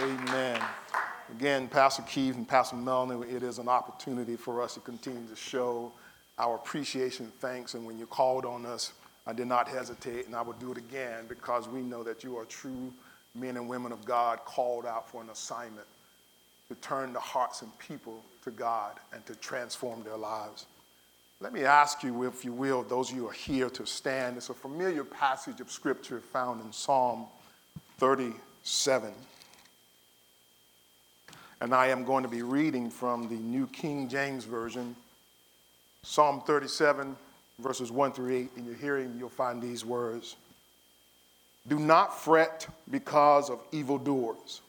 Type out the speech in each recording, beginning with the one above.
Amen. Again, Pastor Keith and Pastor Melanie, it is an opportunity for us to continue to show our appreciation and thanks. And when you called on us, I did not hesitate, and I will do it again because we know that you are true men and women of God called out for an assignment to turn the hearts and people to God and to transform their lives. Let me ask you, if you will, those of you who are here to stand. It's a familiar passage of scripture found in Psalm 37. And I am going to be reading from the New King James Version, Psalm 37, verses 1 through 8. In your hearing, you'll find these words Do not fret because of evildoers,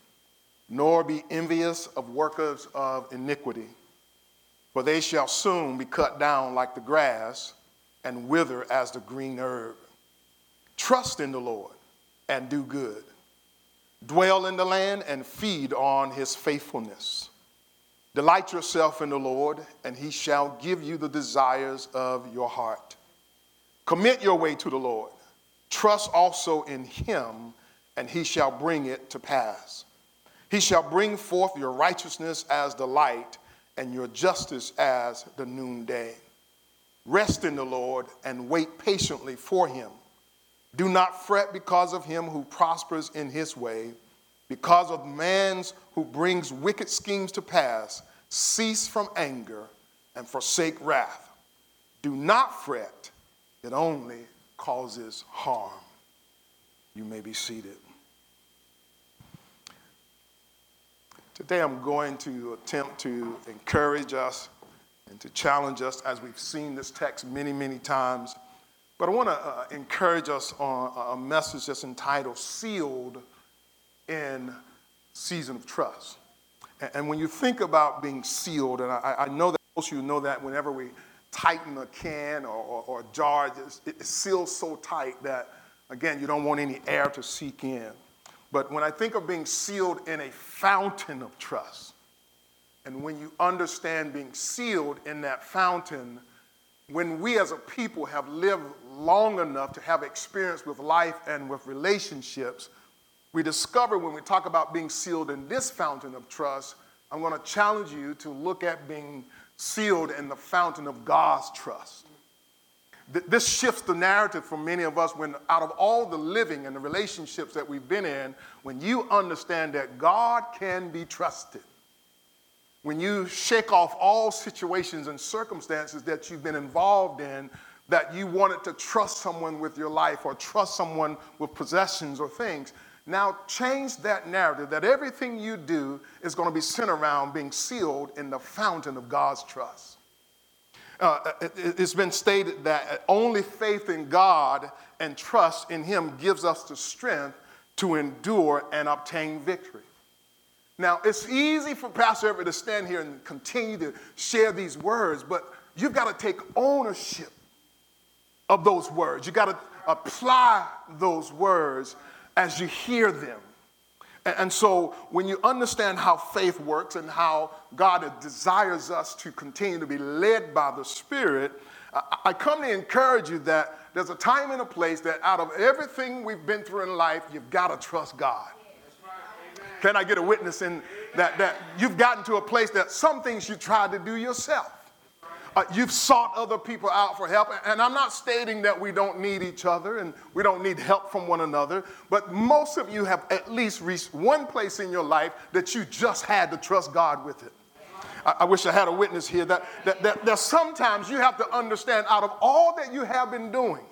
nor be envious of workers of iniquity, for they shall soon be cut down like the grass and wither as the green herb. Trust in the Lord and do good Dwell in the land and feed on his faithfulness. Delight yourself in the Lord, and he shall give you the desires of your heart. Commit your way to the Lord. Trust also in him, and he shall bring it to pass. He shall bring forth your righteousness as the light, and your justice as the noonday. Rest in the Lord and wait patiently for him. Do not fret because of him who prospers in his way, because of man's who brings wicked schemes to pass. Cease from anger and forsake wrath. Do not fret, it only causes harm. You may be seated. Today I'm going to attempt to encourage us and to challenge us as we've seen this text many, many times but I want to uh, encourage us on a message that's entitled Sealed in Season of Trust. And, and when you think about being sealed, and I, I, know that most of you know that whenever we tighten a can or, or, or a jar, it, it seals so tight that, again, you don't want any air to seep in. But when I think of being sealed in a fountain of trust, and when you understand being sealed in that fountain, when we as a people have lived long enough to have experience with life and with relationships, we discover when we talk about being sealed in this fountain of trust, I'm going to challenge you to look at being sealed in the fountain of God's trust. This shifts the narrative for many of us when, out of all the living and the relationships that we've been in, when you understand that God can be trusted, when you shake off all situations and circumstances that you've been involved in that you wanted to trust someone with your life or trust someone with possessions or things. Now change that narrative that everything you do is going to be centered around being sealed in the fountain of God's trust. Uh, it, has been stated that only faith in God and trust in Him gives us the strength to endure and obtain victory. Now, it's easy for Pastor Everett to stand here and continue to share these words, but you've got to take ownership of those words. You got to apply those words as you hear them. And so, when you understand how faith works and how God desires us to continue to be led by the Spirit, I come to encourage you that there's a time and a place that out of everything we've been through in life, you've got to trust God. Can I get a witness in that, that you've gotten to a place that some things you tried to do yourself? Uh, you've sought other people out for help. And I'm not stating that we don't need each other and we don't need help from one another, but most of you have at least reached one place in your life that you just had to trust God with it. I, I wish I had a witness here that, that, that, that sometimes you have to understand out of all that you have been doing,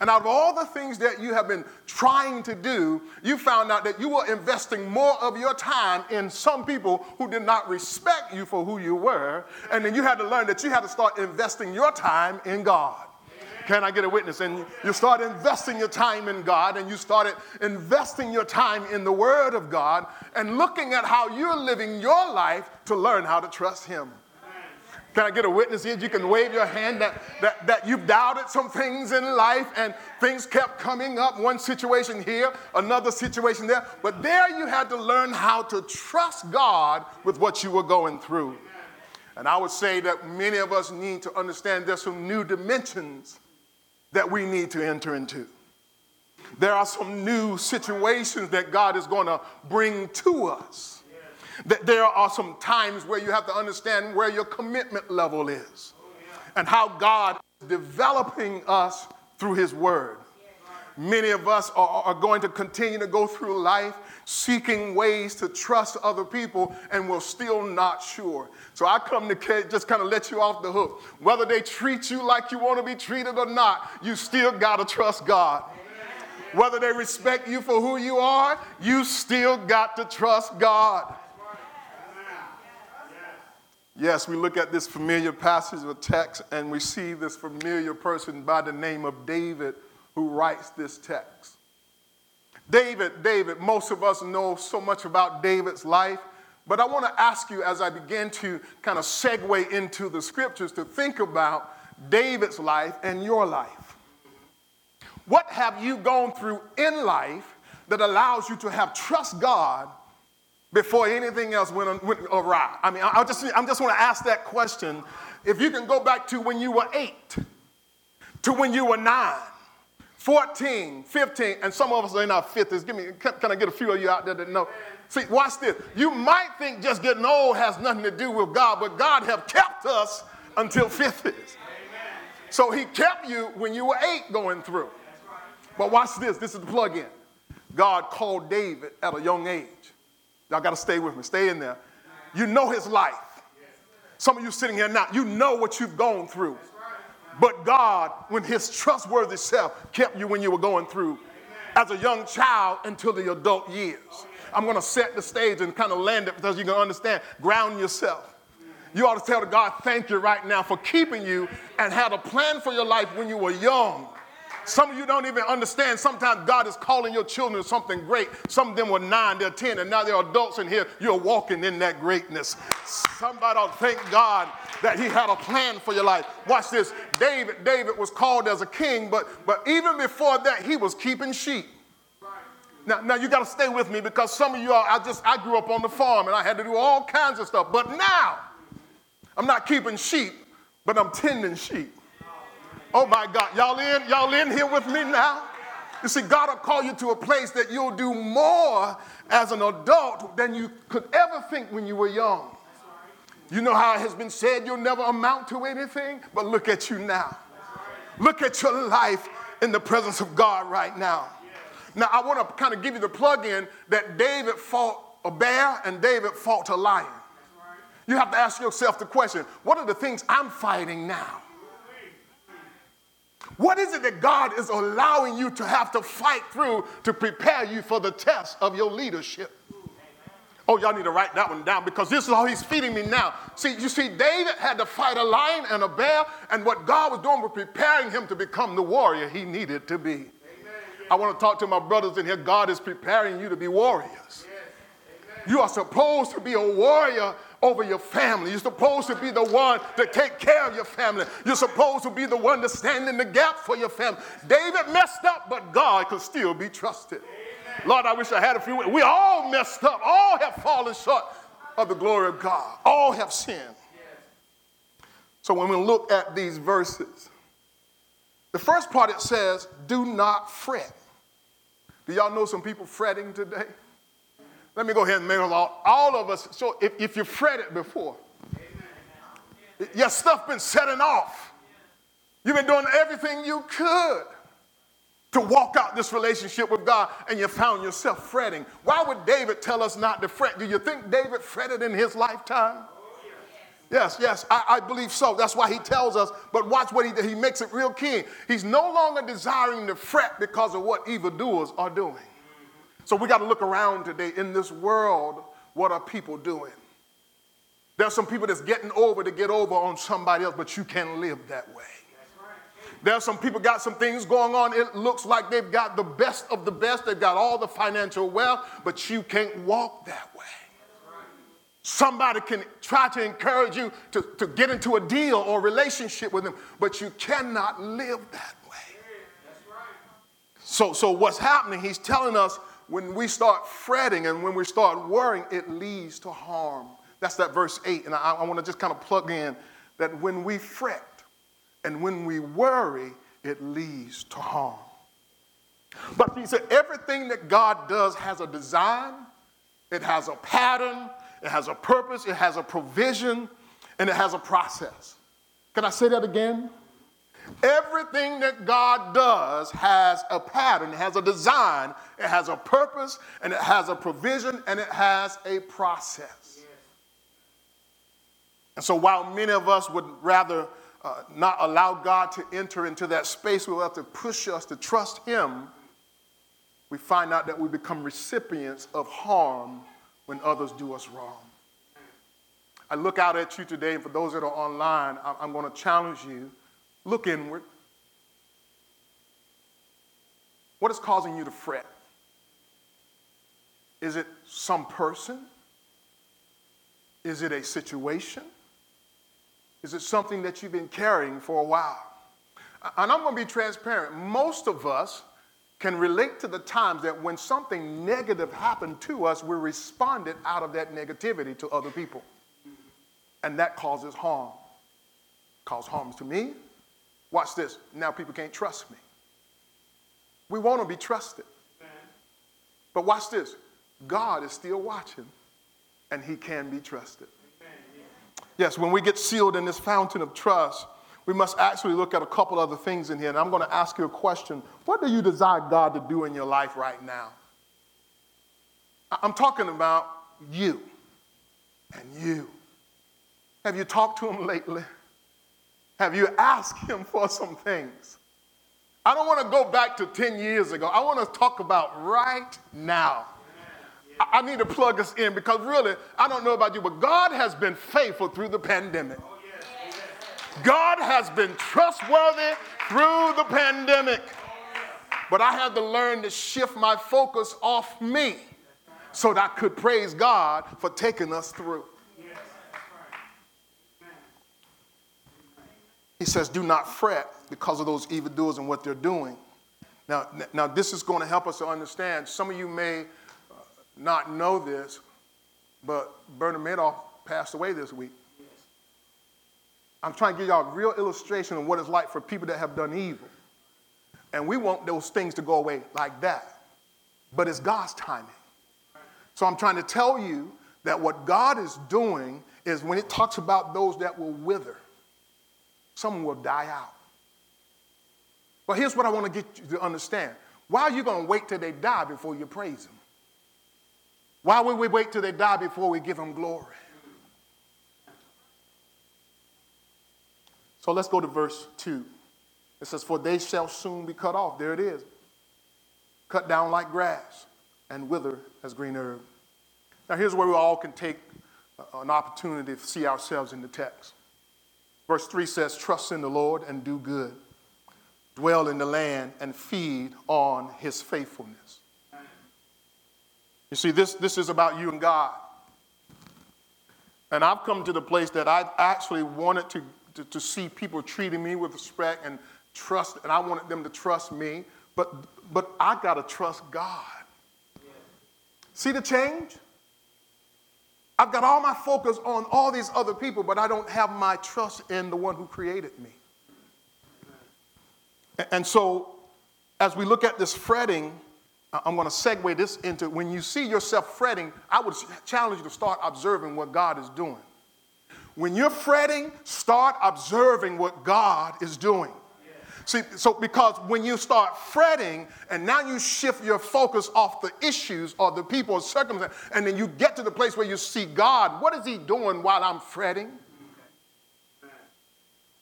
and out of all the things that you have been trying to do, you found out that you were investing more of your time in some people who did not respect you for who you were. And then you had to learn that you had to start investing your time in God. Can I get a witness? And you start investing your time in God and you started investing your time in the Word of God and looking at how you're living your life to learn how to trust Him. Can I get a witness here? You can wave your hand that, that, that you've doubted some things in life and things kept coming up. One situation here, another situation there. But there you had to learn how to trust God with what you were going through. And I would say that many of us need to understand there's some new dimensions that we need to enter into. There are some new situations that God is going to bring to us. That there are some times where you have to understand where your commitment level is and how God is developing us through His Word. Many of us are, are, going to continue to go through life seeking ways to trust other people and we're still not sure. So I come to just kind of let you off the hook. Whether they treat you like you want to be treated or not, you still got to trust God. Whether they respect you for who you are, you still got to trust God. Yes, we look at this familiar passage of text and we see this familiar person by the name of David who writes this text. David, David, most of us know so much about David's life, but I want to ask you as I begin to kind of segue into the scriptures to think about David's life and your life. What have you gone through in life that allows you to have trust God before anything else went, went awry? I mean, I just, I just want to ask that question. If you can go back to when you were eight, to when you were nine, 14, 15, and some of us are in our 50s. Give me, can, can I get a few of you out there that know? See, watch this. You might think just getting old has nothing to do with God, but God have kept us until 50s. So he kept you when you were eight going through. But watch this. This is the plug in. God called David at a young age. Y'all got to stay with me. Stay in there. You know his life. Some of you sitting here now, you know what you've gone through. But God, when His trustworthy self kept you when you were going through as a young child until the adult years. I'm going to set the stage and kind of land it because you can understand. Ground yourself. You ought to tell God, thank you right now for keeping you and had a plan for your life when you were young. Some of you don't even understand. Sometimes God is calling your children to something great. Some of them were nine, they're 10, and now they're adults in here. You're walking in that greatness. Somebody ought to thank God that He had a plan for your life. Watch this. David, David was called as a king, but, but even before that, he was keeping sheep. Now, now you got to stay with me because some of you are, I just, I grew up on the farm and I had to do all kinds of stuff. But now, I'm not keeping sheep, but I'm tending sheep. Oh my God. Y'all in? Y'all in here with me now? You see, God will call you to a place that you'll do more as an adult than you could ever think when you were young. You know how it has been said you'll never amount to anything? But look at you now. Look at your life in the presence of God right now. Now, I want to kind of give you the plug in that David fought a bear and David fought a lion. You have to ask yourself the question what are the things I'm fighting now? What is it that God is allowing you to have to fight through to prepare you for the test of your leadership? Oh, y'all need to write that one down because this is how he's feeding me now. See, you see, David had to fight a lion and a bear, and what God was doing was preparing him to become the warrior he needed to be. Amen. I want to talk to my brothers in here. God is preparing you to be warriors. Yes. You are supposed to be a warrior over your family. You're supposed to be the one to take care of your family. You're supposed to be the one to stand in the gap for your family. David messed up, but God could still be trusted. Amen. Lord, I wish I had a few. We all messed up. All have fallen short of the glory of God. All have sinned. So when we look at these verses, the first part it says, do not fret. Do y'all know some people fretting today? Let me go ahead and make all, all of us. So if, if you fretted before, Amen. your stuff been setting off. You've been doing everything you could to walk out this relationship with God, and you found yourself fretting. Why would David tell us not to fret? Do you think David fretted in his lifetime? Yes, yes, I, I, believe so. That's why he tells us. But watch what he He makes it real key. He's no longer desiring to fret because of what evildoers are doing. So we got to look around today in this world. What are people doing? There's some people that's getting over to get over on somebody else, but you can't live that way. There's some people got some things going on. It looks like they've got the best of the best. They've got all the financial wealth, but you can't walk that way. Somebody can try to encourage you to, to get into a deal or relationship with them, but you cannot live that way. So, so what's happening? He's telling us when we start fretting and when we start worrying, it leads to harm. That's that verse 8. And I, I want to just kind of plug in that when we fret and when we worry, it leads to harm. But he said everything that God does has a design, it has a pattern, it has a purpose, it has a provision, and it has a process. Can I say that again? Everything that God does has a pattern, has a design, it has a purpose, and it has a provision, and it has a process. And so, while many of us would rather uh, not allow God to enter into that space, we will have to push us to trust Him. We find out that we become recipients of harm when others do us wrong. I look out at you today, and for those that are online, I'm going to challenge you look inward. What is causing you to fret? Is it some person? Is it a situation? Is it something that you've been carrying for a while? And I'm going to be transparent. Most of us can relate to the times that when something negative happened to us, we responded out of that negativity to other people. And that causes harm. Cause harm to me. Watch this. Now people can't trust me. We want to be trusted. But watch this. God is still watching and he can be trusted. Yes, when we get sealed in this fountain of trust, we must actually look at a couple other things in here. And I'm going to ask you a question. What do you desire God to do in your life right now? I'm talking about you and you. Have you talked to him lately? Have you asked him for some things? I don't want to go back to 10 years ago. I want to talk about right now. I need to plug us in because really, I don't know about you, but God has been faithful through the pandemic. God has been trustworthy through the pandemic. But I had to learn to shift my focus off me so that I could praise God for taking us through. He says, Do not fret because of those evildoers and what they're doing. Now, now, this is going to help us to understand. Some of you may uh, not know this, but Bernard Madoff passed away this week. I'm trying to give y'all a real illustration of what it's like for people that have done evil. And we want those things to go away like that. But it's God's timing. So I'm trying to tell you that what God is doing is when it talks about those that will wither, someone will die out. But here's what I want to get you to understand. Why are you going to wait till they die before you praise them? Why would we wait till they die before we give them glory? So let's go to verse 2. It says, For they shall soon be cut off. There it is. Cut down like grass and wither as green herb. Now, here's where we all can take an opportunity to see ourselves in the text. Verse 3 says, Trust in the Lord and do good, dwell in the land and feed on his faithfulness. You see, this, this is about you and God. And I've come to the place that I actually wanted to, to, to, see people treating me with respect and trust, and I wanted them to trust me, but, but I got to trust God. Yeah. See the change? I've got all my focus on all these other people, but I don't have my trust in the one who created me. And so, as we look at this fretting, I'm going to segue this into when you see yourself fretting, I would challenge you to start observing what God is doing. When you're fretting, start observing what God is doing. See, so because when you start fretting and now you shift your focus off the issues or the people or circumstances, and then you get to the place where you see God, what is He doing while I'm fretting?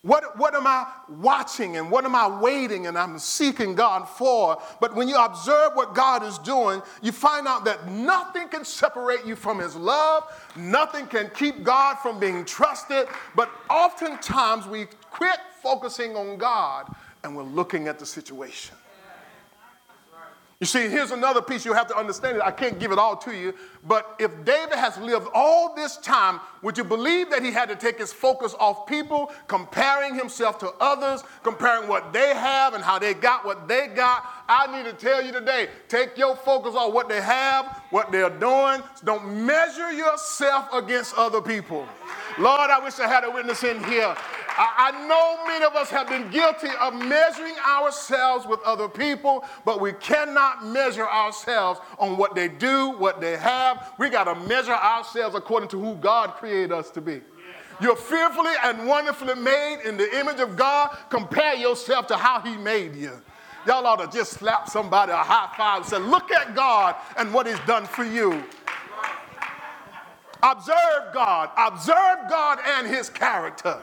What, what am I watching and what am I waiting and I'm seeking God for? But when you observe what God is doing, you find out that nothing can separate you from His love, nothing can keep God from being trusted. But oftentimes we quit focusing on God and we're looking at the situation. You see, here's another piece you have to understand. I can't give it all to you, but if David has lived all this time, would you believe that he had to take his focus off people, comparing himself to others, comparing what they have and how they got what they got? I need to tell you today take your focus on what they have, what they're doing. Don't measure yourself against other people. Lord, I wish I had a witness in here. I, know many of us have been guilty of measuring ourselves with other people, but we cannot measure ourselves on what they do, what they have. We got to measure ourselves according to who God created us to be. You're fearfully and wonderfully made in the image of God. Compare yourself to how He made you. Y'all ought to just slap somebody a high five and say, Look at God and what He's done for you. Observe God. Observe God and His character.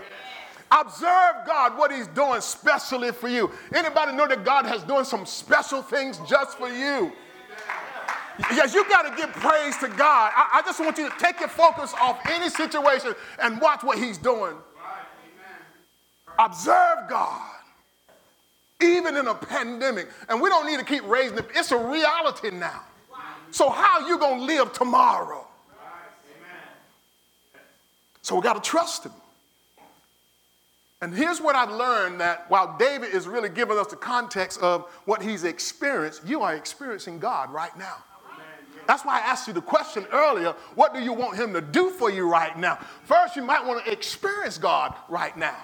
Observe God, what He's doing specially for you. Anybody know that God has doing some special things just for you? Yes, you got to give praise to God. I, I, just want you to take your focus off any situation and watch what He's doing. Observe God, even in a pandemic. And we don't need to keep raising it, it's a reality now. So, how are you going to live tomorrow? So, we got to trust Him. And here's what I've learned that while David is really giving us the context of what he's experienced, you are experiencing God right now. That's why I asked you the question earlier what do you want him to do for you right now? First, you might want to experience God right now.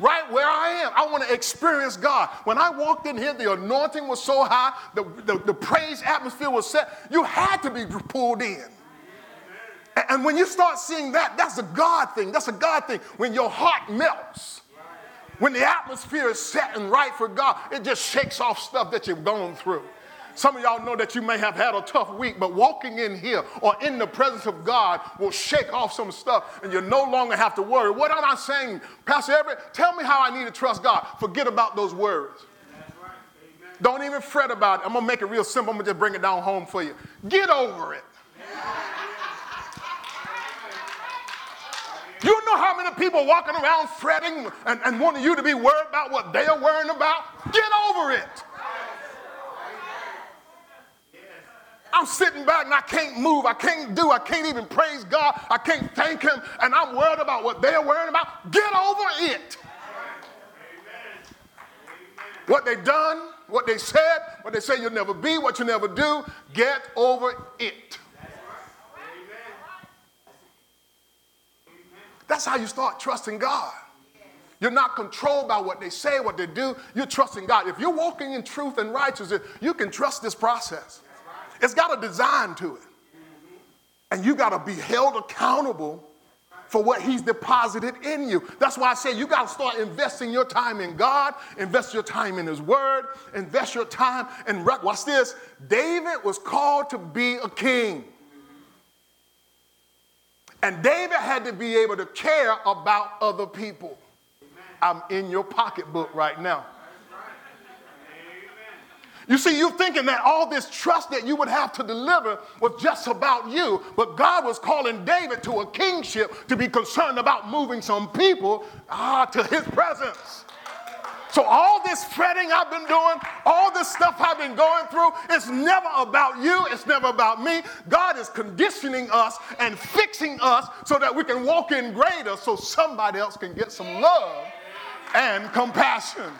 Right where I am, I want to experience God. When I walked in here, the anointing was so high, the, the, the praise atmosphere was set. You had to be pulled in. And when you start seeing that, that's a God thing. That's a God thing. When your heart melts, when the atmosphere is set and right for God, it just shakes off stuff that you've gone through. Some of y'all know that you may have had a tough week, but walking in here or in the presence of God will shake off some stuff and you no longer have to worry. What am I saying? Pastor Everett, tell me how I need to trust God. Forget about those words. Right. Don't even fret about it. I'm going to make it real simple. I'm going to just bring it down home for you. Get over it. You know how many people walking around fretting and, and wanting you to be worried about what they are worrying about? Get over it. I'm sitting back and I can't move. I can't do. I can't even praise God. I can't thank Him. And I'm worried about what they're worrying about. Get over it. What they done, what they said, what they say you'll never be, what you never do, get over it. That's how you start trusting God. You're not controlled by what they say, what they do. You're trusting God. If you're walking in truth and righteousness, you can trust this process. It's got a design to it. And you got to be held accountable for what he's deposited in you. That's why I say you got to start investing your time in God, invest your time in his word, invest your time in watch this. David was called to be a king. And David had to be able to care about other people. I'm in your pocketbook right now. You see, you're thinking that all this trust that you would have to deliver was just about you, but God was calling David to a kingship to be concerned about moving some people ah, to his presence. So, all this fretting I've been doing, all this stuff I've been going through, it's never about you, it's never about me. God is conditioning us and fixing us so that we can walk in greater so somebody else can get some love and compassion.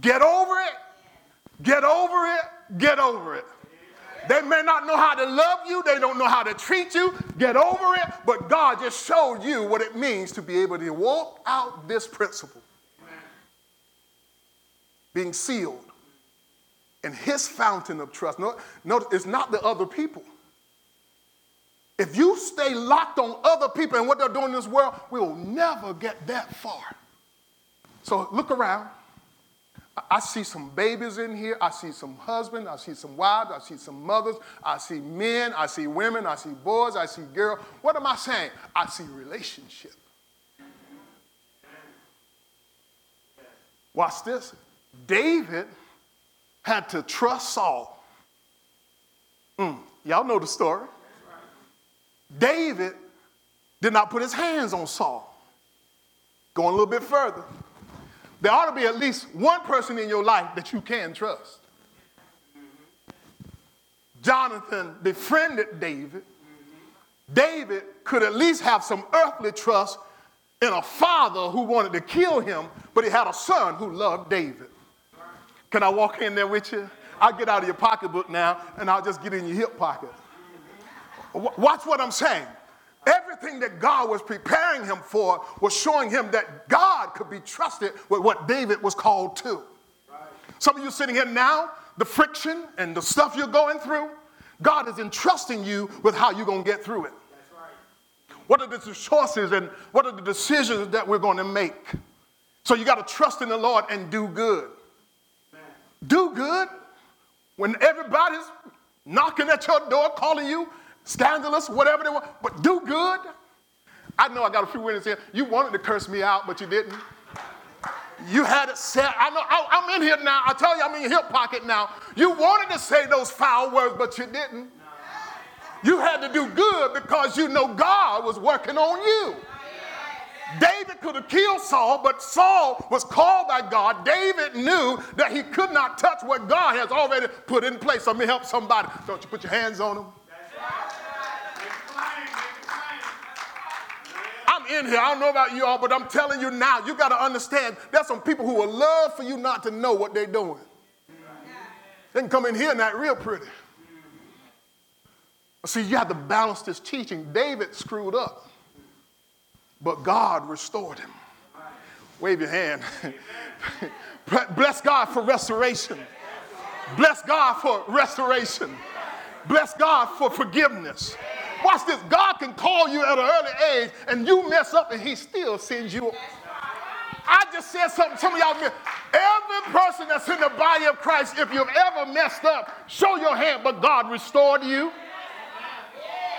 Get over it. Get over it. Get over it. They may not know how to love you, they don't know how to treat you. Get over it. But God just showed you what it means to be able to walk out this principle. Being sealed in His fountain of trust. No, no, it's not the other people. If you stay locked on other people and what they're doing in this world, we will never get that far. So look around. I see some babies in here. I see some husbands. I see some wives. I see some mothers. I see men. I see women. I see boys. I see girls. What am I saying? I see relationship. Watch this. David had to trust Saul. Mm, y'all know the story. David did not put his hands on Saul. Going a little bit further. There ought to be at least one person in your life that you can trust. Jonathan befriended David. David could at least have some earthly trust in a father who wanted to kill him, but he had a son who loved David. Can I walk in there with you? I'll get out of your pocketbook now and I'll just get in your hip pocket. Watch what I'm saying. Everything that God was preparing him for was showing him that God could be trusted with what David was called to. Some of you sitting here now, the friction and the stuff you're going through, God is entrusting you with how you're going to get through it. What are the choices and what are the decisions that we're going to make? So you got to trust in the Lord and do good. Do good when everybody's knocking at your door, calling you scandalous, whatever they want, but do good. I know I got a few witnesses here. You wanted to curse me out, but you didn't. You had it set. I know I, am in here now. I tell you, I'm in your hip pocket now. You wanted to say those foul words, but you didn't. You had to do good because you know God was working on you. David could have killed Saul, but Saul was called by God. David knew that he could not touch what God has already put in place. Let me help somebody. Don't you put your hands on him. In here. I don't know about you all, but I'm telling you now, you got to understand there's some people who would love for you not to know what they're doing. They can come in here and act real pretty. See, you have to balance this teaching. David screwed up, but God restored him. Wave your hand. Bless God for restoration. Bless God for restoration. Bless God for forgiveness. Watch this. God can call you at an early age and you mess up and he still sends you. I just said something, some of y'all, every person that's in the body of Christ, if you've ever messed up, show your hand, but God restored you.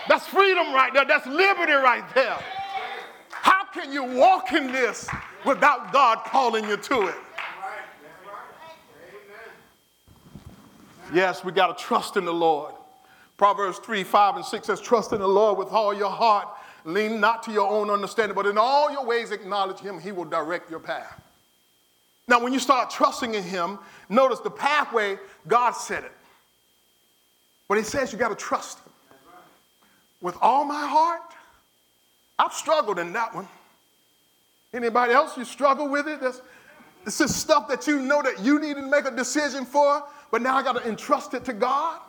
That's freedom right there. That's liberty right there. How can you walk in this without God calling you to it? Yes, we got to trust in the Lord. Proverbs 3 5 and 6 says, Trust in the Lord with all your heart. Lean not to your own understanding, but in all your ways acknowledge Him. He will direct your path. Now, when you start trusting in Him, notice the pathway, God set it. But He says you got to trust Him with all my heart. I've struggled in that one. Anybody else, you struggle with it? That's, it's just stuff that you know that you need to make a decision for, but now I got to entrust it to God.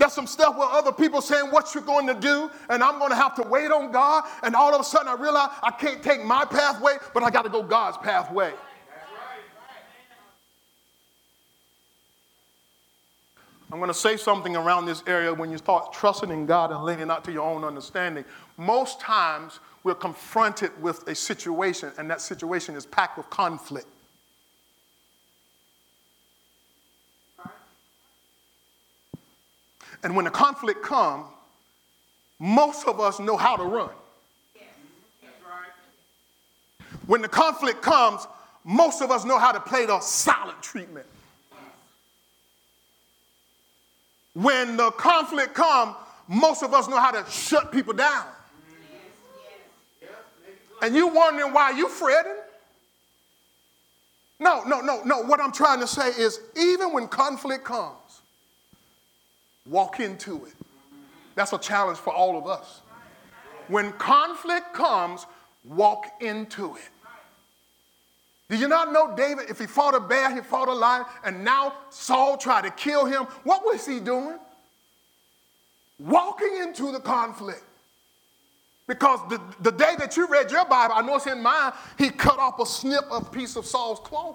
There's some stuff where other people saying what you're going to do, and I'm going to have to wait on God. And all of a sudden, I realize I can't take my pathway, but I got to go God's pathway. I'm going to say something around this area when you start trusting in God and leaning not to your own understanding. Most times we're confronted with a situation, and that situation is packed with conflict. And when the conflict comes, most of us know how to run. When the conflict comes, most of us know how to play the silent treatment. When the conflict comes, most of us know how to shut people down. And you wondering why you fretting? No, no, no, no. What I'm trying to say is even when conflict comes, walk into it. That's a challenge for all of us. When conflict comes, walk into it. Did you not know David, if he fought a bear, he fought a lion, and now Saul tried to kill him? What was he doing? Walking into the conflict. Because the, the day that you read your Bible, I know it's in mine, he cut off a snip of piece of Saul's cloth.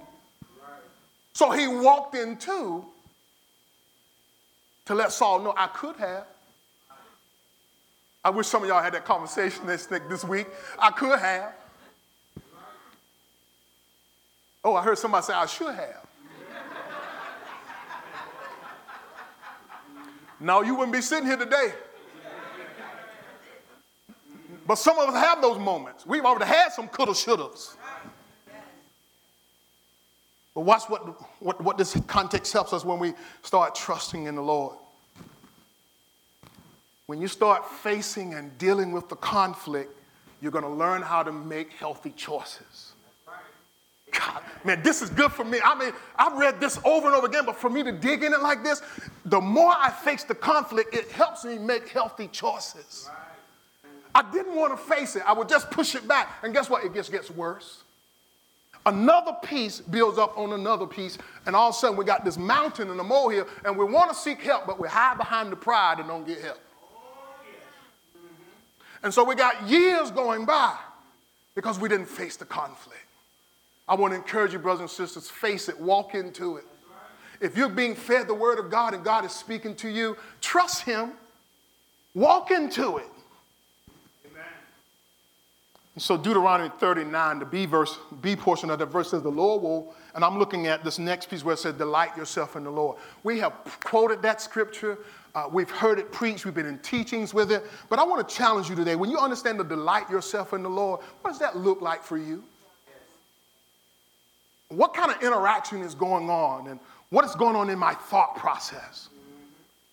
So he walked into to let Saul know I could have. I wish some of y'all had that conversation this, this week. I could have. Oh, I heard somebody say I should have. no, you wouldn't be sitting here today. But some of us have those moments. We've already had some coulda, shouldas. But watch what, what, what this context helps us when we start trusting in the Lord. When you start facing and dealing with the conflict, you're going to learn how to make healthy choices. God, man, this is good for me. I mean, I've read this over and over again, but for me to dig in it like this, the more I face the conflict, it helps me make healthy choices. I didn't want to face it. I would just push it back. And guess what? It just gets worse. Another piece builds up on another piece, and all of a sudden we got this mountain and a molehill, and we want to seek help, but we hide behind the pride and don't get help. And so we got years going by because we didn't face the conflict. I want to encourage you, brothers and sisters, face it, walk into it. If you're being fed the word of God and God is speaking to you, trust Him, walk into it. So Deuteronomy 39, the B verse, B portion of the verse says, the Lord will, and I'm looking at this next piece where it says, delight yourself in the Lord. We have quoted that scripture. Uh, we've heard it preached. We've been in teachings with it. But I want to challenge you today. When you understand to delight yourself in the Lord, what does that look like for you? What kind of interaction is going on? And what is going on in my thought process?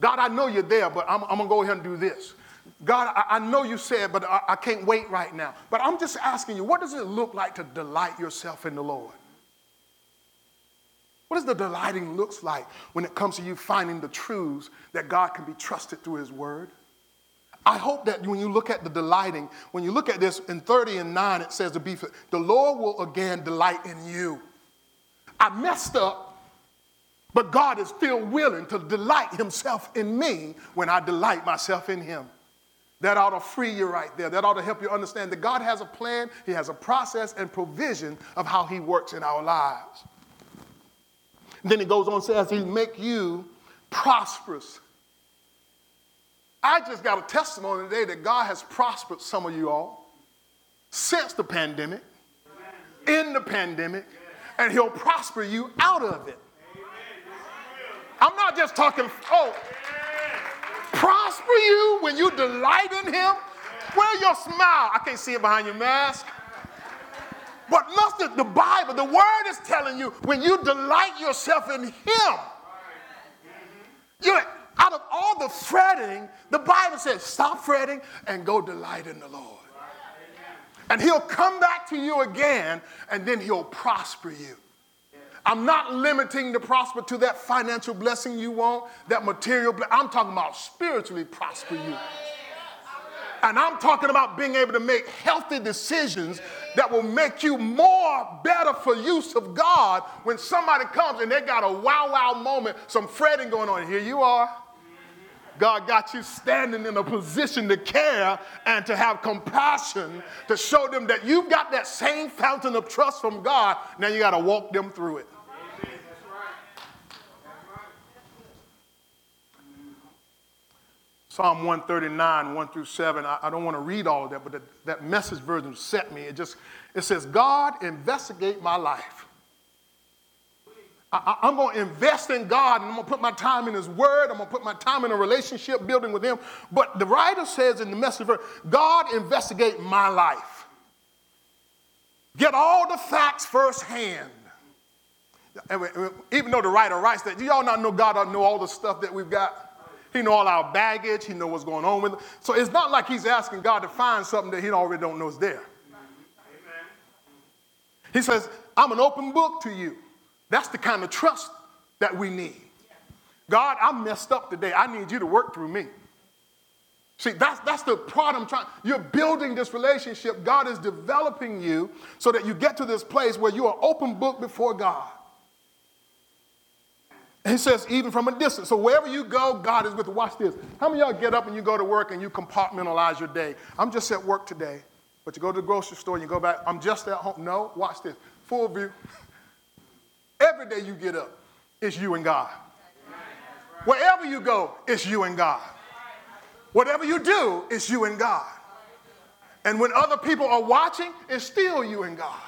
God, I know you're there, but I'm, I'm going to go ahead and do this. God, I, know you said, but I, I can't wait right now. But I'm just asking you, what does it look like to delight yourself in the Lord? What does the delighting looks like when it comes to you finding the truths that God can be trusted through his word? I hope that when you look at the delighting, when you look at this in 30 and 9, it says to be the Lord will again delight in you. I messed up, but God is still willing to delight himself in me when I delight myself in him. That ought to free you right there. That ought to help you understand that God has a plan, He has a process and provision of how He works in our lives. Then He goes on and says, He'll make you prosperous. I just got a testimony today that God has prospered some of you all since the pandemic, in the pandemic, and He'll prosper you out of it. I'm not just talking, oh, prosper you when you delight in Him? Where your smile? I can't see it behind your mask. But look the Bible, the word is telling you when you delight yourself in Him, you out of all the fretting, the Bible says, stop fretting and go delight in the Lord. And He'll come back to you again, and then He'll prosper you. I'm not limiting the prosper to that financial blessing you want, that material. Blessing. I'm talking about spiritually prosper you. And I'm talking about being able to make healthy decisions that will make you more better for use of God when somebody comes and they got a wow wow moment, some fretting going on. Here you are. God got you standing in a position to care and to have compassion to show them that you've got that same fountain of trust from God. Now you got to walk them through it. Psalm 139, 1 through 7. I, I don't want to read all of that, but that, that message version set me. It just it says, God, investigate my life. I, am going to invest in God and I'm going to put my time in His Word. I'm going to put my time in a relationship building with Him. But the writer says in the message God, investigate my life. Get all the facts firsthand. Even though the writer writes that, do y'all not know God doesn't know all the stuff that we've got? He know all our baggage. He know what's going on with it. So it's not like he's asking God to find something that he already don't know is there. Amen. He says, I'm an open book to you. That's the kind of trust that we need. God, I'm messed up today. I need you to work through me. See, that's, that's the part I'm trying. You're building this relationship. God is developing you so that you get to this place where you are open book before God. He says, even from a distance. So wherever you go, God is with you. Watch this. How many y'all get up and you go to work and you compartmentalize your day? I'm just at work today, but you go to the grocery store and you go back, I'm just at home. No, watch this. Full view. Every day you get up, it's you and God. Wherever you go, it's you and God. Whatever you do, it's you and God. And when other people are watching, it's still you and God.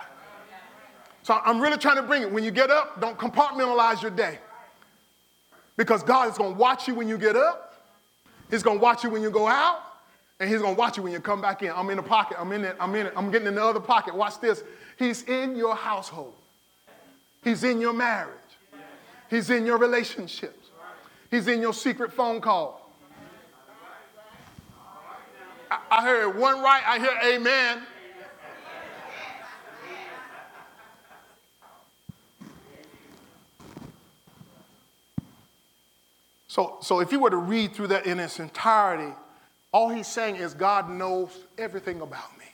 So I'm really trying to bring it. When you get up, don't compartmentalize your day. Because God is going to watch you when you get up, He's going to watch you when you go out, and He's going to watch you when you come back in. I'm in the pocket. I'm in it. I'm in it. I'm getting in the other pocket. Watch this. He's in your household. He's in your marriage. He's in your relationships. He's in your secret phone call. I, I heard one right. I hear amen. So, so if you were to read through that in its entirety, all he's saying is God knows everything about me.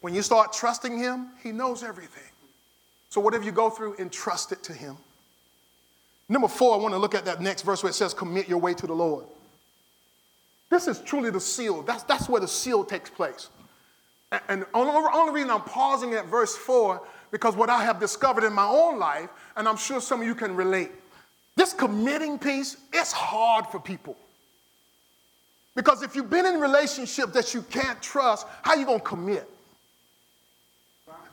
When you start trusting him, he knows everything. So whatever you go through, entrust it to him. Number four, I want to look at that next verse where it says, commit your way to the Lord. This is truly the seal. That's, that's where the seal takes place. And, the only, reason I'm pausing at verse 4 because what I have discovered in my own life, and I'm sure some of you can relate. This committing piece, it's hard for people. Because if you've been in relationships that you can't trust, how you going to commit?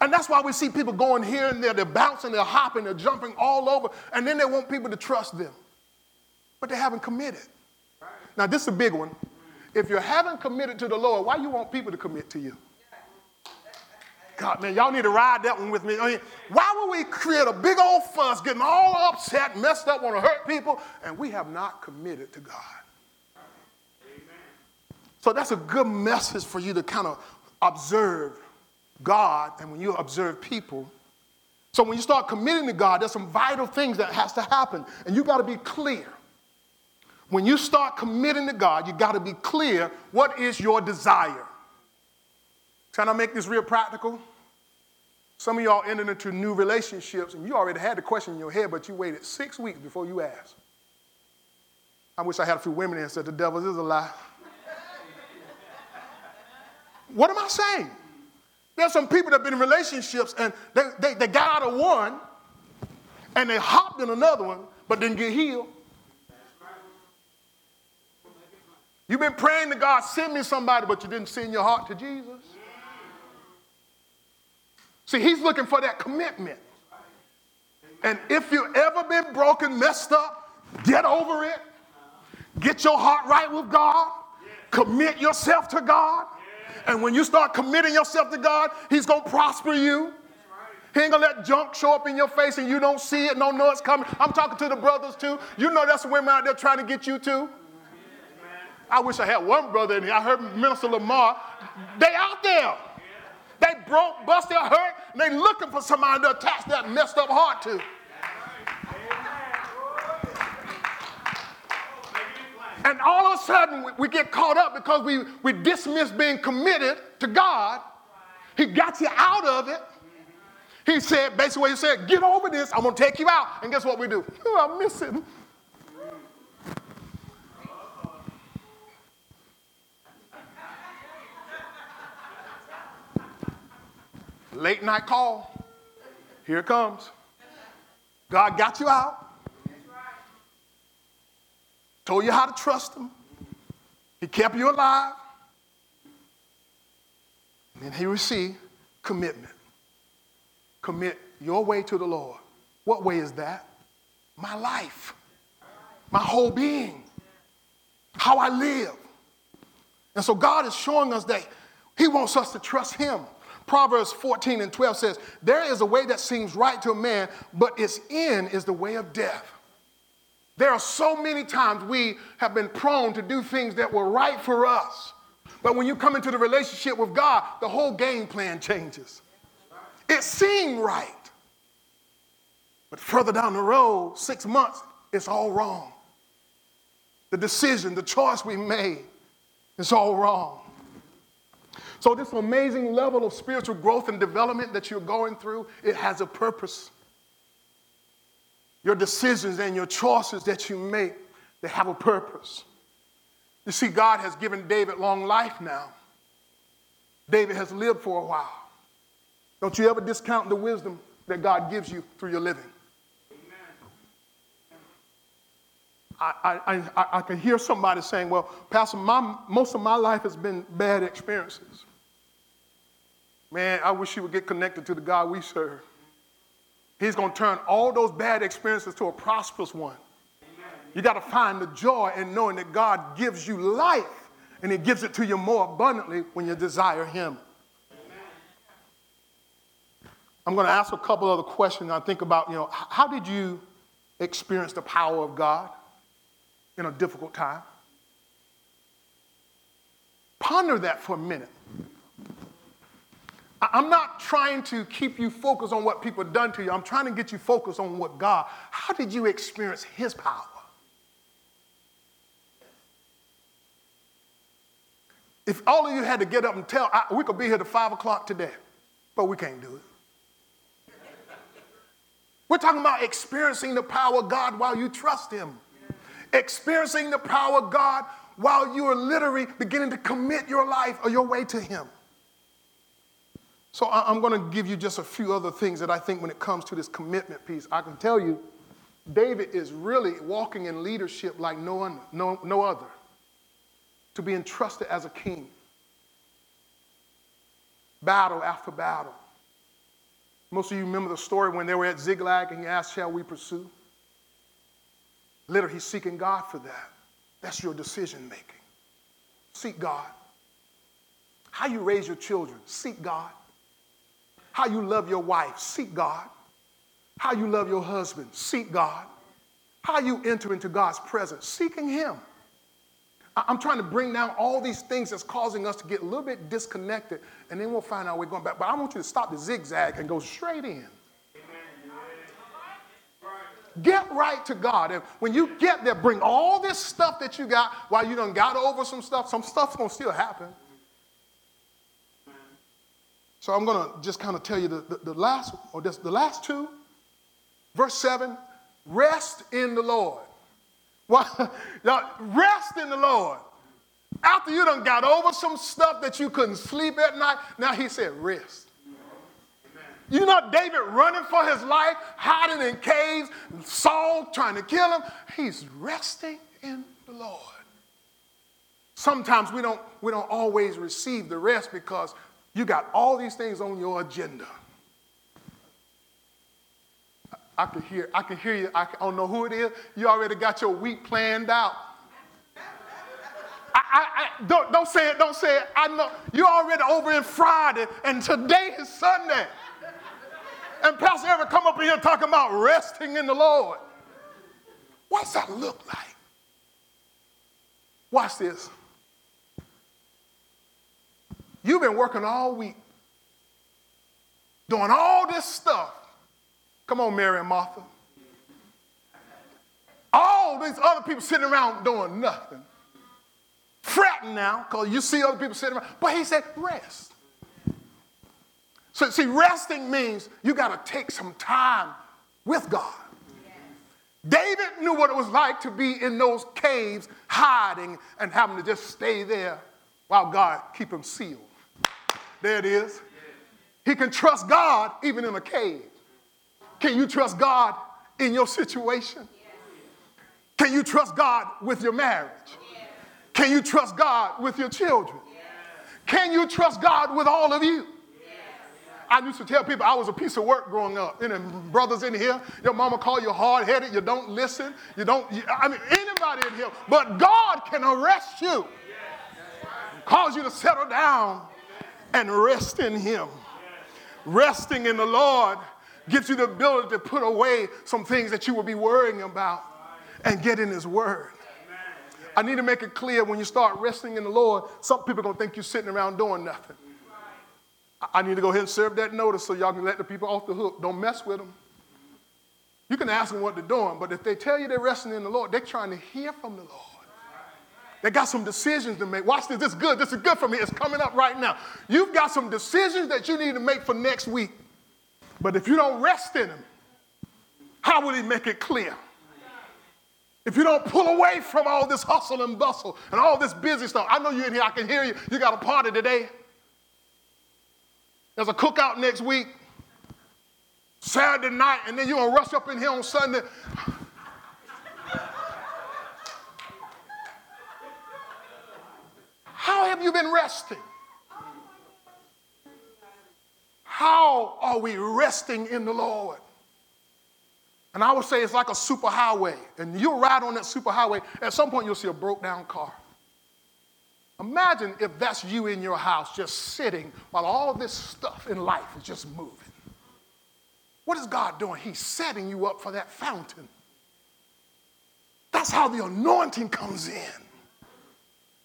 And that's why we see people going here and there, they're bouncing, they're hopping, they're jumping all over, and then they want people to trust them. But they haven't committed. Now, this is a big one. If you haven't committed to the Lord, why you want people to commit to you? God, man, y'all need to ride that one with me. I mean, why would we create a big old fuss, getting all upset, messed up, want to hurt people, and we have not committed to God? Amen. So that's a good message for you to kind of observe God and when you observe people. So when you start committing to God, there's some vital things that has to happen, and you got to be clear. When you start committing to God, you got to be clear what is your desire. Trying to make this real practical? Some of y'all entered into new relationships and you already had the question in your head, but you waited six weeks before you asked. I wish I had a few women and said the devil is a lie. what am I saying? There's some people that have been in relationships and they, they, they got out of one and they hopped in another one, but didn't get healed. You've been praying to God, send me somebody, but you didn't send your heart to Jesus. See, he's looking for that commitment. And if you've ever been broken, messed up, get over it. Get your heart right with God. Commit yourself to God. And when you start committing yourself to God, He's going to prosper you. He ain't gonna let junk show up in your face and you don't see it, don't know it's coming. I'm talking to the brothers too. You know that's women out there trying to get you too. I wish I had one brother in here. I heard Minister Lamar. They out there. They broke, busted, hurt, and they looking for somebody to attach that messed up heart to. And all of a sudden, we, we get caught up because we, we dismiss being committed to God. He got you out of it. He said, basically, what he said, get over this, I'm gonna take you out. And guess what we do? Oh, I miss him. Late night call. Here it comes. God got you out. Told you how to trust him. He kept you alive. And then here we see commitment. Commit your way to the Lord. What way is that? My life, my whole being, how I live. And so God is showing us that He wants us to trust Him. Proverbs 14 and 12 says, There is a way that seems right to a man, but its end is the way of death. There are so many times we have been prone to do things that were right for us. But when you come into the relationship with God, the whole game plan changes. It seemed right. But further down the road, six months, it's all wrong. The decision, the choice we made, is all wrong. So, this amazing level of spiritual growth and development that you're going through, it has a purpose. Your decisions and your choices that you make, they have a purpose. You see, God has given David long life now. David has lived for a while. Don't you ever discount the wisdom that God gives you through your living. I, I, I, I can hear somebody saying, Well, Pastor, my, most of my life has been bad experiences. Man, I wish you would get connected to the God we serve. He's going to turn all those bad experiences to a prosperous one. You got to find the joy in knowing that God gives you life and He gives it to you more abundantly when you desire Him. I'm going to ask a couple other questions. I think about, you know, how did you experience the power of God in a difficult time? Ponder that for a minute. I'm not trying to keep you focused on what people have done to you. I'm trying to get you focused on what God, how did you experience His power? If all of you had to get up and tell, I, we could be here to five o'clock today, but we can't do it. We're talking about experiencing the power of God while you trust Him, experiencing the power of God while you are literally beginning to commit your life or your way to Him. So I'm going to give you just a few other things that I think when it comes to this commitment piece, I can tell you David is really walking in leadership like no, one, no, no other, to be entrusted as a king. Battle after battle. Most of you remember the story when they were at Ziklag and he asked, Shall we pursue? Literally, he's seeking God for that. That's your decision making. Seek God. How you raise your children, seek God. How you love your wife, seek God. How you love your husband, seek God. How you enter into God's presence, seeking Him. I'm trying to bring down all these things that's causing us to get a little bit disconnected, and then we'll find out we're going back. But I want you to stop the zigzag and go straight in. Get right to God. And when you get there, bring all this stuff that you got while you done got over some stuff. Some stuff's gonna still happen. So I'm gonna just kind of tell you the, the, the last or this, the last two. Verse 7, rest in the Lord. Why? Well, rest in the Lord. After you done got over some stuff that you couldn't sleep at night, now he said, rest. You know David running for his life, hiding in caves, Saul trying to kill him. He's resting in the Lord. Sometimes we don't, we don't always receive the rest because you got all these things on your agenda. I can hear, I can hear you. I don't know who it is. You already got your week planned out. I, I, I, don't, don't say it, don't say it. I know you're already over in Friday, and today is Sunday. And Pastor ever come up here talking about resting in the Lord. What's that look like? Watch this. You've been working all week, doing all this stuff Come on, Mary and Martha. All these other people sitting around doing nothing. Fretting now, because you see other people sitting around. But he said, rest. So, see, resting means you got to take some time with God. David knew what it was like to be in those caves, hiding and having to just stay there while God keep him sealed. There it is. He can trust God even in a cave. Can you trust God in your situation? Can you trust God with your marriage? Can you trust God with your children? Can you trust God with all of you? I used to tell people I was a piece of work growing up. Know, brothers in here, your mama call you hard headed, you don't listen, you don't, you, I mean, anybody in here, but God can arrest you, cause you to settle down and rest in Him. Resting in the Lord gives you the ability to put away some things that you will be worrying about and get in His Word. I need to make it clear when you start resting in the Lord, some people are going to think you're sitting around doing nothing. I need to go ahead and serve that notice so y'all can let the people off the hook. Don't mess with them. You can ask them what they're doing, but if they tell you they're resting in the Lord, they're trying to hear from the Lord. They got some decisions to make. Watch this. This is good. This is good for me. It's coming up right now. You've got some decisions that you need to make for next week. But if you don't rest in Him, how will He make it clear? If you don't pull away from all this hustle and bustle and all this busy stuff, I know you're in here, I can hear you. You got a party today. There's a cookout next week, Saturday night, and then you're gonna rush up in here on Sunday. How have you been resting? How are we resting in the Lord? And I would say it's like a superhighway. And you'll ride on that superhighway, at some point you'll see a broke down car. Imagine if that's you in your house just sitting while all this stuff in life is just moving. What is God doing? He's setting you up for that fountain. That's how the anointing comes in.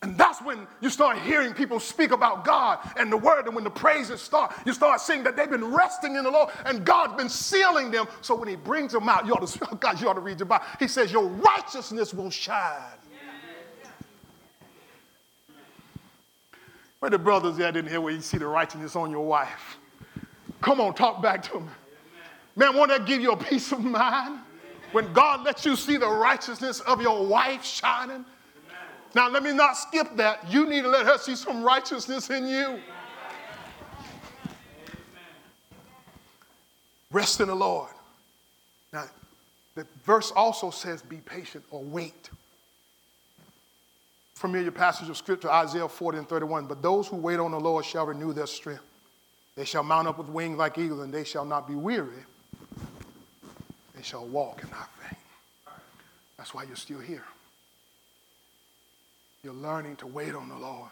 And that's when you start hearing people speak about God and the word. And when the praises start, you start seeing that they've been resting in the Lord and God's been sealing them. So when He brings them out, you ought to, God, you ought to read your Bible. He says, Your righteousness will shine. Where the brothers at in here where you see the righteousness on your wife? Come on, talk back to me. Man, won't that give you a peace of mind? When God lets you see the righteousness of your wife shining? Now, let me not skip that. You need to let her see some righteousness in you. Rest in the Lord. Now, the verse also says, be patient or wait. Familiar passage of scripture, Isaiah 40 and 31. But those who wait on the Lord shall renew their strength. They shall mount up with wings like eagles, and they shall not be weary. They shall walk and not faint. That's why you're still here. You're learning to wait on the Lord.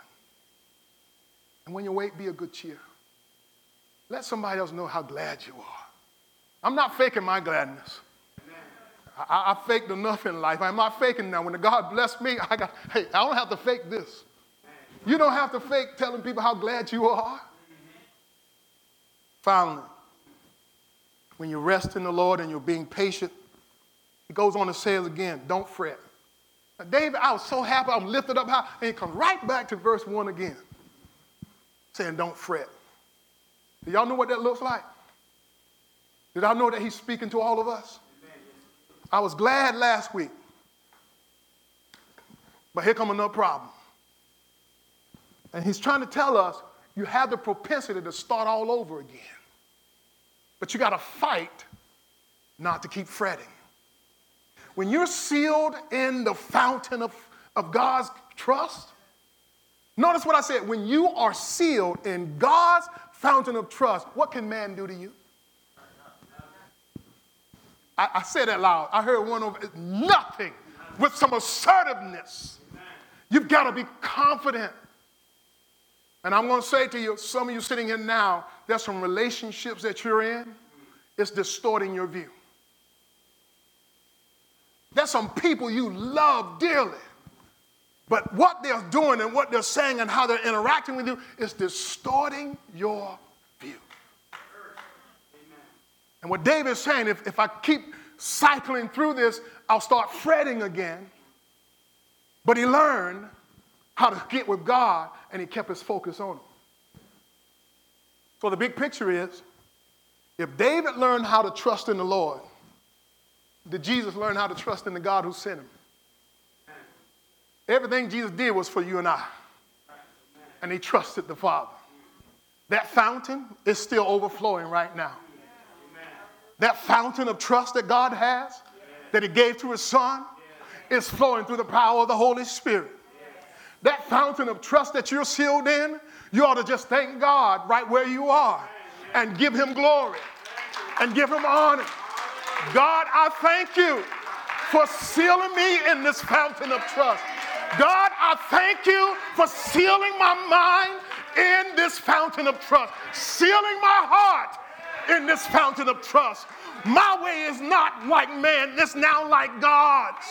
And when you wait, be a good cheer. Let somebody else know how glad you are. I'm not faking my gladness. I, I, faked enough in life. I'm not faking now. When God blessed me, I got, hey, I don't have to fake this. You don't have to fake telling people how glad you are. Finally, when you rest in the Lord and you're being patient, he goes on to say it again, don't fret. David, I was so happy, I'm lifted up high, and he comes right back to verse 1 again, saying, don't fret. Do y'all know what that looks like? Did I know that he's speaking to all of us? I was glad last week. But here come another problem. And he's trying to tell us you have the propensity to start all over again. But you got to fight not to keep fretting. When you're sealed in the fountain of, of God's trust, notice what I said. When you are sealed in God's fountain of trust, what can man do to you? I, I said that loud. I heard one of nothing with some assertiveness. You've got to be confident. And I'm going to say to you, some of you sitting here now, there's some relationships that you're in, it's distorting your view. There's some people you love dearly, but what they're doing and what they're saying and how they're interacting with you is distorting your view. and what David's saying, if, if I keep cycling through this, I'll start fretting again. But he learned how to get with God and he kept his focus on him. So the big picture is if David learned how to trust in the Lord, did Jesus learn how to trust in the God who sent him? Everything Jesus did was for you and I. And he trusted the Father. That fountain is still overflowing right now. That fountain of trust that God has, that He gave to His Son, is flowing through the power of the Holy Spirit. That fountain of trust that you're sealed in, you ought to just thank God right where you are and give Him glory and give Him honor. God, I thank you for sealing me in this fountain of trust. God, I thank you for sealing my mind in this fountain of trust, sealing my heart in this fountain of trust. My way is not like man, it's now like God's.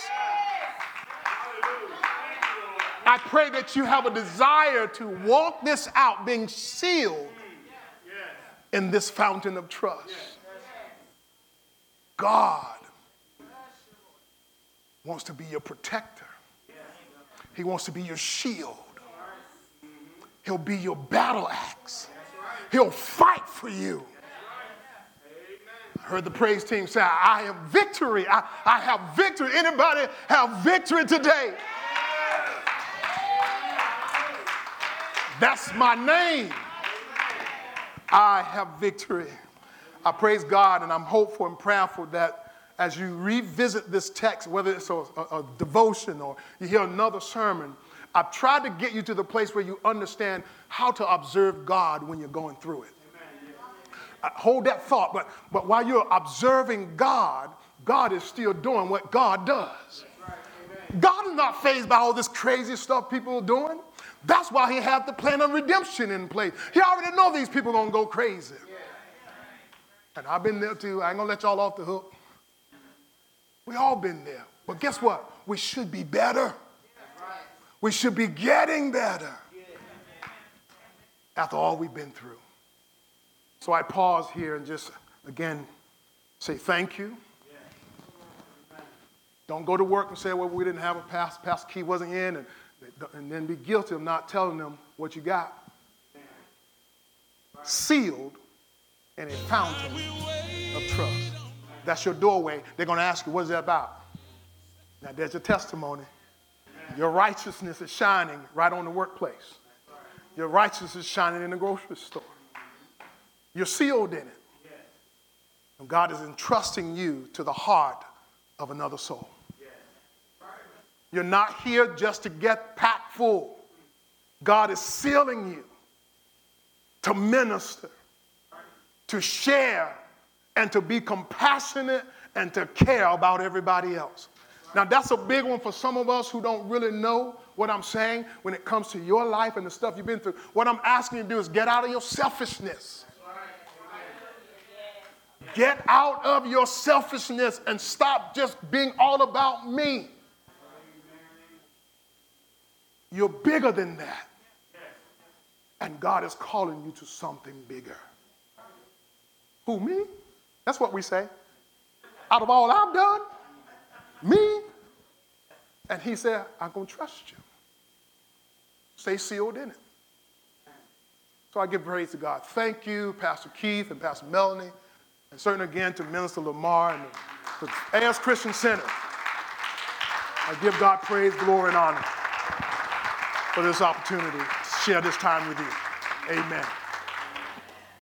I pray that you have a desire to walk this out, being sealed in this fountain of trust. God wants to be your protector, He wants to be your shield, He'll be your battle axe, He'll fight for you I heard the praise team say, I have victory. I, I have victory. Anybody have victory today? That's my name. I have victory. I praise God and I'm hopeful and prayerful that as you revisit this text, whether it's a, a, a devotion or you hear another sermon, I've tried to get you to the place where you understand how to observe God when you're going through it. Uh, hold that thought. But, but while you're observing God, God is still doing what God does. God is not fazed by all this crazy stuff people are doing. That's why he had the plan of redemption in place. He already know these people gonna go crazy. And I've been there too. I ain't gonna let y'all off the hook. We all been there. But guess what? We should be better. We should be getting better after all we've been through. So I pause here and just again say thank you. Don't go to work and say, well, we didn't have a pass, pass key wasn't in, and, and then be guilty of not telling them what you got. Sealed in a fountain of trust. That's your doorway. They're going to ask you, what is that about? Now, there's your testimony. Your righteousness is shining right on the workplace. Your righteousness is shining in the grocery store. You're sealed in it. And God is entrusting you to the heart of another soul. You're not here just to get packed full. God is sealing you to minister, to share, and to be compassionate and to care about everybody else. Now, that's a big one for some of us who don't really know what I'm saying when it comes to your life and the stuff you've been through. What I'm asking you to do is get out of your selfishness. Get out of your selfishness and stop just being all about me. You're bigger than that. And God is calling you to something bigger. Who, me? That's what we say. Out of all I've done, me. And he said, I'm going to trust you. Stay sealed in it. So I give praise to God. Thank you, Pastor Keith and Pastor Melanie, and certainly again to Minister Lamar and the, the AS Christian Center. I give God praise, glory, and honor for this opportunity to share this time with you. Amen.